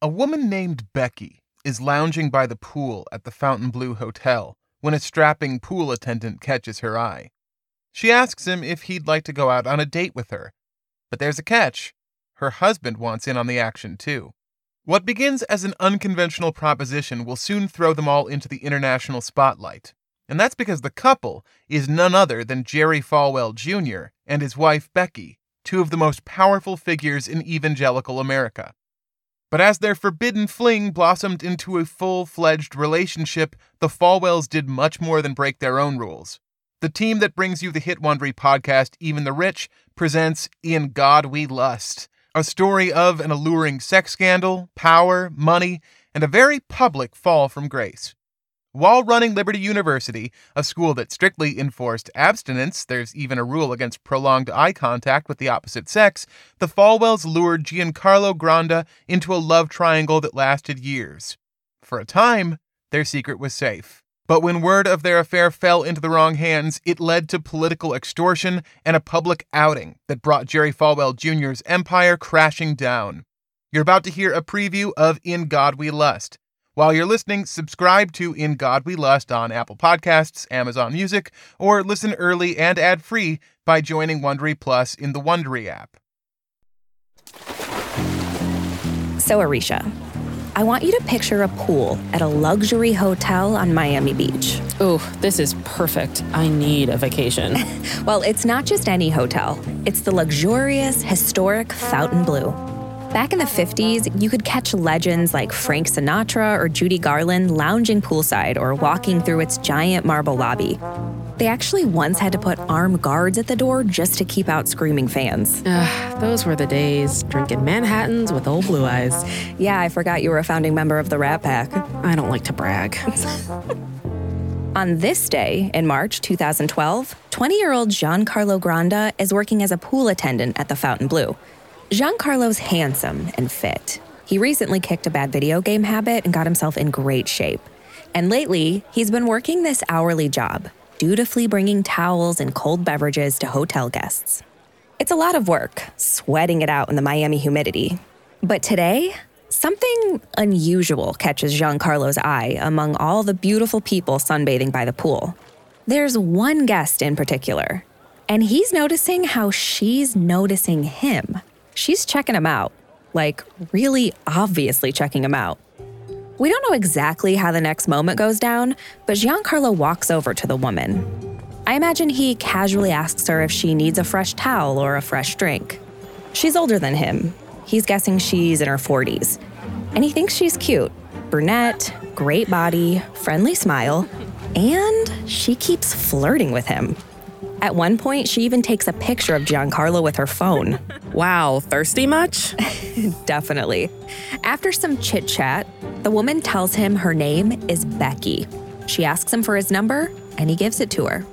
A woman named Becki is lounging by the pool at the Fontainebleau Hotel when a strapping pool attendant catches her eye. She asks him if he'd like to go out on a date with her. But there's a catch her husband wants in on the action, too. What begins as an unconventional proposition will soon throw them all into the international spotlight. And that's because the couple is none other than Jerry Falwell Jr. and his wife Becki, two of the most powerful figures in evangelical America. But as their forbidden fling blossomed into a full fledged relationship, the Falwells did much more than break their own rules. The team that brings you the hit Wondery podcast, Even the Rich, presents In God We Lust, a story of an alluring sex scandal, power, money, and a very public fall from grace. While running Liberty University, a school that strictly enforced abstinence, there's even a rule against prolonged eye contact with the opposite sex, the Falwells lured Giancarlo Granda into a love triangle that lasted years. For a time, their secret was safe. But when word of their affair fell into the wrong hands, it led to political extortion and a public outing that brought Jerry Falwell Jr.'s empire crashing down. You're about to hear a preview of In God We Lust. While you're listening, subscribe to In God We Lust on Apple Podcasts, Amazon Music, or listen early and ad-free by joining Wondery Plus in the Wondery app. So, Aricia, I want you to picture a pool at a luxury hotel on Miami Beach. Ooh, this is perfect. I need a vacation. well, it's not just any hotel, it's the luxurious, historic Fontainebleau. Back in the 50s, you could catch legends like Frank Sinatra or Judy Garland lounging poolside or walking through its giant marble lobby. They actually once had to put armed guards at the door just to keep out screaming fans. Ugh, those were the days, drinking Manhattans with old blue eyes. Yeah, I forgot you were a founding member of the Rat Pack. I don't like to brag. On this day, in March 2012, 20 year old Giancarlo Granda is working as a pool attendant at the Fontainebleau. Giancarlo's handsome and fit. He recently kicked a bad video game habit and got himself in great shape. And lately, he's been working this hourly job, dutifully bringing towels and cold beverages to hotel guests. It's a lot of work, sweating it out in the Miami humidity. But today, something unusual catches Giancarlo's eye among all the beautiful people sunbathing by the pool. There's one guest in particular, and he's noticing how she's noticing him. She's checking him out, like really obviously checking him out. We don't know exactly how the next moment goes down, but Giancarlo walks over to the woman. I imagine he casually asks her if she needs a fresh towel or a fresh drink. She's older than him. He's guessing she's in her 40s. And he thinks she's cute brunette, great body, friendly smile, and she keeps flirting with him. At one point, she even takes a picture of Giancarlo with her phone. Wow, thirsty much? Definitely. After some chit chat, the woman tells him her name is Becki. She asks him for his number, and he gives it to her.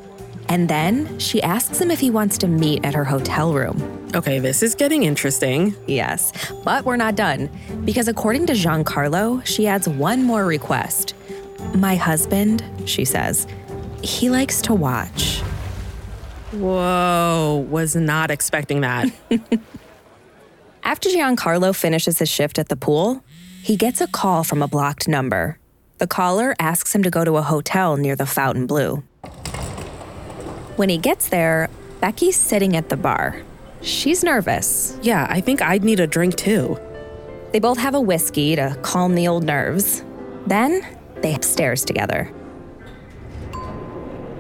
And then she asks him if he wants to meet at her hotel room. Okay, this is getting interesting. Yes, but we're not done. Because according to Giancarlo, she adds one more request. My husband, she says, he likes to watch. Whoa, was not expecting that. After Giancarlo finishes his shift at the pool, he gets a call from a blocked number. The caller asks him to go to a hotel near the Fontainebleau. When he gets there, Becki's sitting at the bar. She's nervous. Yeah, I think I'd need a drink too. They both have a whiskey to calm the old nerves. Then they upstairs together.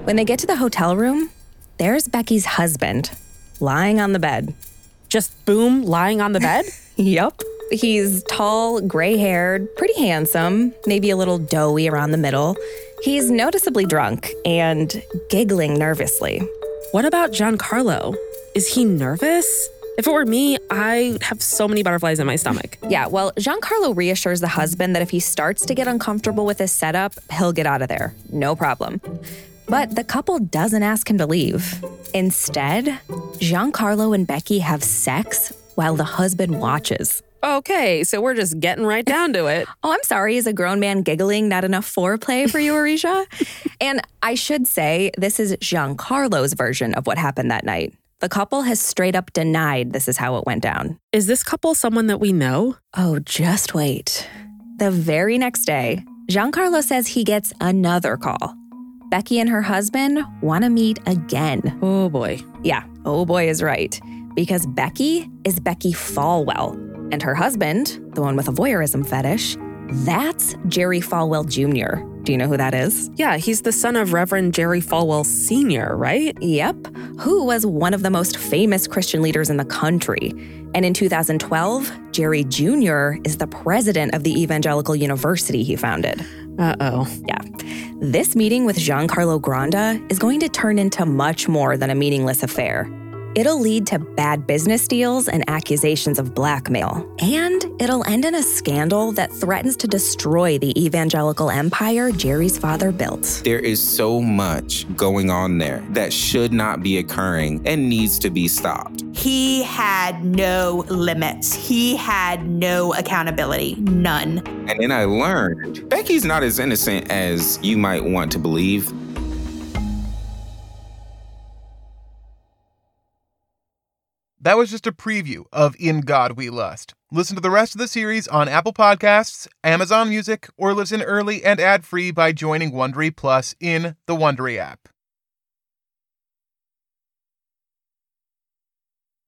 When they get to the hotel room, there's Becki's husband lying on the bed. Just boom, lying on the bed? yep. He's tall, gray haired, pretty handsome, maybe a little doughy around the middle. He's noticeably drunk and giggling nervously. What about Giancarlo? Is he nervous? If it were me, I have so many butterflies in my stomach. Yeah, well, Giancarlo reassures the husband that if he starts to get uncomfortable with his setup, he'll get out of there. No problem. But the couple doesn't ask him to leave. Instead, Giancarlo and Becki have sex while the husband watches. Okay, so we're just getting right down to it. oh, I'm sorry, is a grown man giggling not enough foreplay for you, Aricia? and I should say, this is Giancarlo's version of what happened that night. The couple has straight up denied this is how it went down. Is this couple someone that we know? Oh, just wait. The very next day, Giancarlo says he gets another call. Becki and her husband want to meet again. Oh boy. Yeah, oh boy is right. Because Becki is Becki Falwell, and her husband, the one with a voyeurism fetish, that's Jerry Falwell Jr. Do you know who that is? Yeah, he's the son of Reverend Jerry Falwell Sr., right? Yep, who was one of the most famous Christian leaders in the country. And in 2012, Jerry Jr. is the president of the Evangelical University he founded. Uh oh. Yeah. This meeting with Giancarlo Granda is going to turn into much more than a meaningless affair. It'll lead to bad business deals and accusations of blackmail. And it'll end in a scandal that threatens to destroy the evangelical empire Jerry's father built. There is so much going on there that should not be occurring and needs to be stopped. He had no limits, he had no accountability, none. And then I learned Becki's not as innocent as you might want to believe. That was just a preview of In God We Lust. Listen to the rest of the series on Apple Podcasts, Amazon Music, or listen early and ad-free by joining Wondery Plus in the Wondery app.